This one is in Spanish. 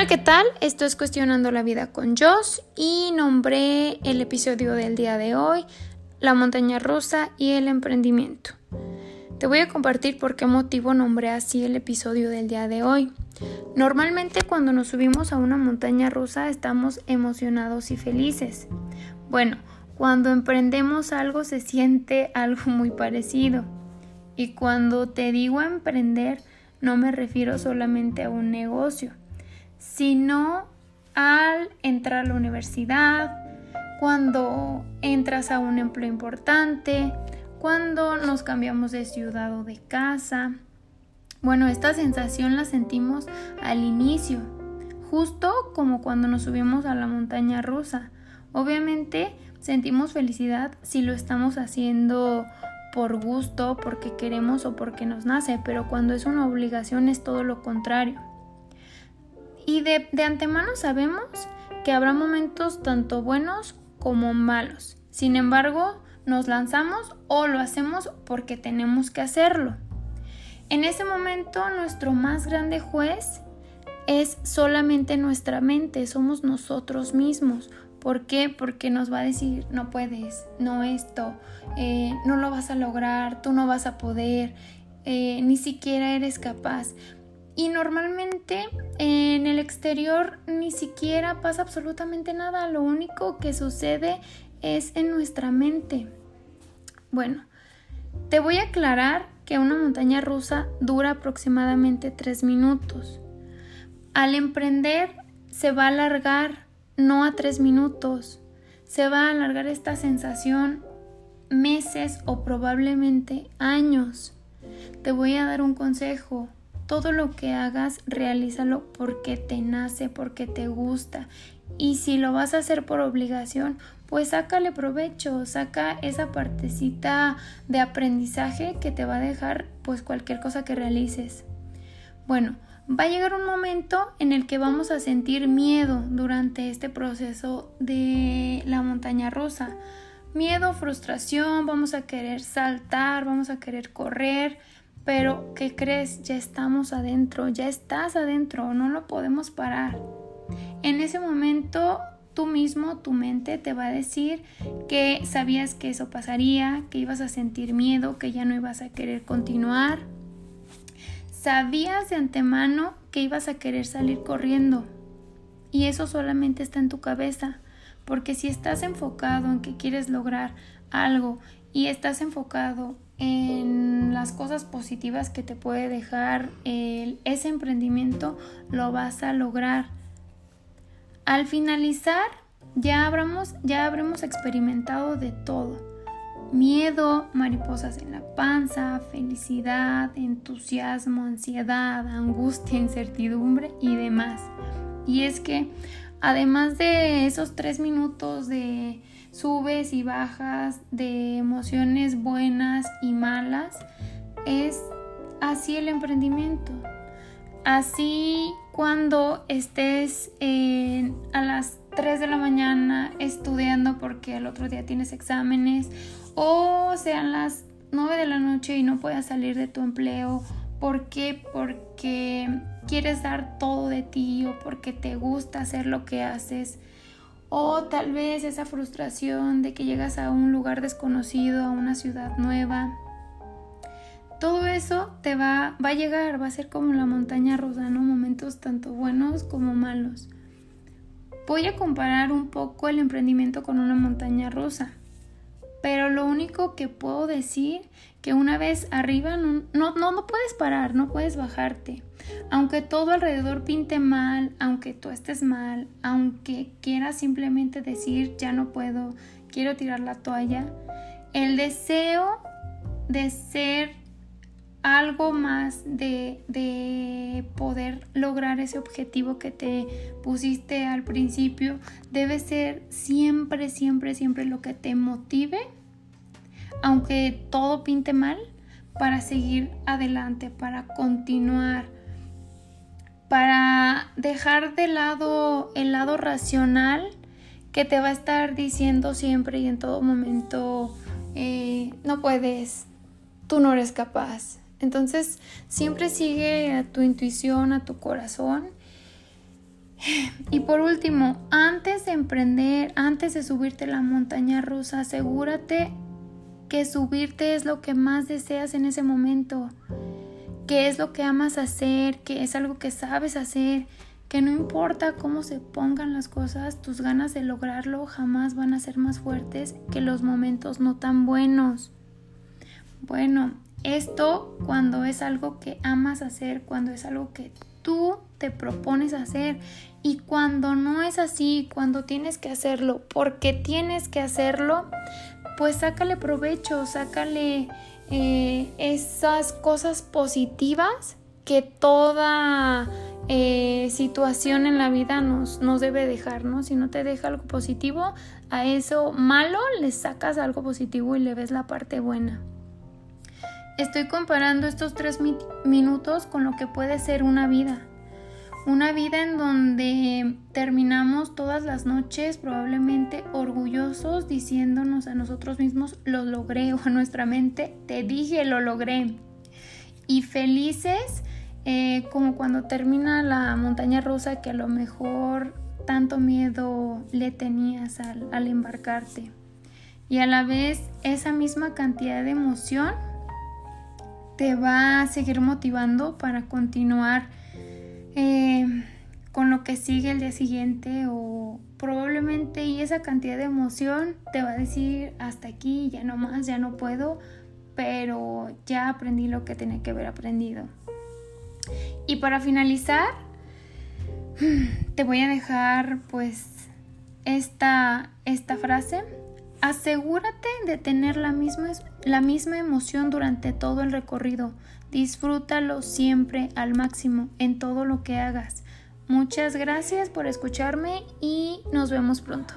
Hola, ¿qué tal? Esto es Cuestionando la Vida con Joss y nombré el episodio del día de hoy La montaña rusa y el emprendimiento. Te voy a compartir por qué motivo nombré así el episodio del día de hoy. Normalmente cuando nos subimos a una montaña rusa estamos emocionados y felices. Bueno, cuando emprendemos algo se siente algo muy parecido. Y cuando te digo emprender, no me refiero solamente a un negocio sino al entrar a la universidad, cuando entras a un empleo importante, cuando nos cambiamos de ciudad o de casa. Bueno, esta sensación la sentimos al inicio, justo como cuando nos subimos a la montaña rusa. Obviamente sentimos felicidad si lo estamos haciendo por gusto, porque queremos o porque nos nace, pero cuando es una obligación es todo lo contrario. Y de, antemano sabemos que habrá momentos tanto buenos como malos. Sin embargo, nos lanzamos o lo hacemos porque tenemos que hacerlo. En ese momento nuestro más grande juez es solamente nuestra mente, somos nosotros mismos. ¿Por qué? Porque nos va a decir, no puedes, no esto, eh, no lo vas a lograr, tú no vas a poder, eh, ni siquiera eres capaz. Y normalmente en el exterior ni siquiera pasa absolutamente nada, lo único que sucede es en nuestra mente. Bueno, te voy a aclarar que una montaña rusa dura aproximadamente 3 minutos. Al emprender se va a alargar no a 3 minutos, se va a alargar esta sensación meses o probablemente años. Te voy a dar un consejo todo lo que hagas, realízalo porque te nace, porque te gusta. Y si lo vas a hacer por obligación, pues sácale provecho, saca esa partecita de aprendizaje que te va a dejar pues cualquier cosa que realices. Bueno, va a llegar un momento en el que vamos a sentir miedo durante este proceso de la montaña rusa. Miedo, frustración, vamos a querer saltar, vamos a querer correr, pero, ¿qué crees? Ya estamos adentro, ya estás adentro, no lo podemos parar. En ese momento, tú mismo, tu mente te va a decir que sabías que eso pasaría, que ibas a sentir miedo, que ya no ibas a querer continuar. Sabías de antemano que ibas a querer salir corriendo. Y eso solamente está en tu cabeza. Porque si estás enfocado en que quieres lograr algo y estás enfocado en las cosas positivas que te puede dejar ese emprendimiento, lo vas a lograr. Al finalizar, ya habremos, ya habremos experimentado de todo. Miedo, mariposas en la panza, felicidad, entusiasmo, ansiedad, angustia, incertidumbre y demás. Y es que además de esos tres minutos de subes y bajas de emociones buenas y malas, es así el emprendimiento. Así cuando estés a las 3 de la mañana estudiando porque el otro día tienes exámenes o sean las 9 de la noche y no puedas salir de tu empleo. ¿Por qué? Porque quieres dar todo de ti o porque te gusta hacer lo que haces o tal vez esa frustración de que llegas a un lugar desconocido, a una ciudad nueva. Todo eso te va, va a llegar, va a ser como la montaña rusa, ¿no? Momentos tanto buenos como malos. Voy a comparar un poco el emprendimiento con una montaña rusa. Pero lo único que puedo decir que una vez arriba no, no, no, puedes parar, no puedes bajarte. Aunque todo alrededor pinte mal, aunque tú estés mal, aunque quieras simplemente decir ya no puedo, quiero tirar la toalla, el deseo de ser algo más de, de, poder lograr ese objetivo que te pusiste al principio debe ser siempre, siempre, siempre lo que te motive, aunque todo pinte mal, para seguir adelante, para continuar, para dejar de lado el lado racional que te va a estar diciendo siempre y en todo momento, eh, no puedes, tú no eres capaz, entonces, siempre sigue a tu intuición, a tu corazón. Y por último, antes de emprender, antes de subirte la montaña rusa, asegúrate que subirte es lo que más deseas en ese momento, que es lo que amas hacer, que es algo que sabes hacer, que no importa cómo se pongan las cosas, tus ganas de lograrlo jamás van a ser más fuertes que los momentos no tan buenos. Bueno, esto cuando es algo que amas hacer, cuando es algo que tú te propones hacer y cuando no es así, cuando tienes que hacerlo porque tienes que hacerlo, pues sácale provecho, sácale eh, esas cosas positivas que toda eh, situación en la vida nos, nos debe dejar, ¿no? Si no te deja algo positivo, a eso malo le sacas algo positivo y le ves la parte buena. Estoy comparando estos tres minutos con lo que puede ser una vida. Una vida en donde terminamos todas las noches probablemente orgullosos diciéndonos a nosotros mismos lo logré o a nuestra mente te dije lo logré. Y felices eh, como cuando termina la montaña rusa que a lo mejor tanto miedo le tenías al, al embarcarte. Y a la vez esa misma cantidad de emoción te va a seguir motivando para continuar eh, con lo que sigue el día siguiente o probablemente y esa cantidad de emoción te va a decir hasta aquí, ya no más, ya no puedo, pero ya aprendí lo que tenía que haber aprendido. Y para finalizar, te voy a dejar pues esta, esta frase Asegúrate de tener la misma, la misma emoción durante todo el recorrido. Disfrútalo siempre al máximo en todo lo que hagas. Muchas gracias por escucharme y nos vemos pronto.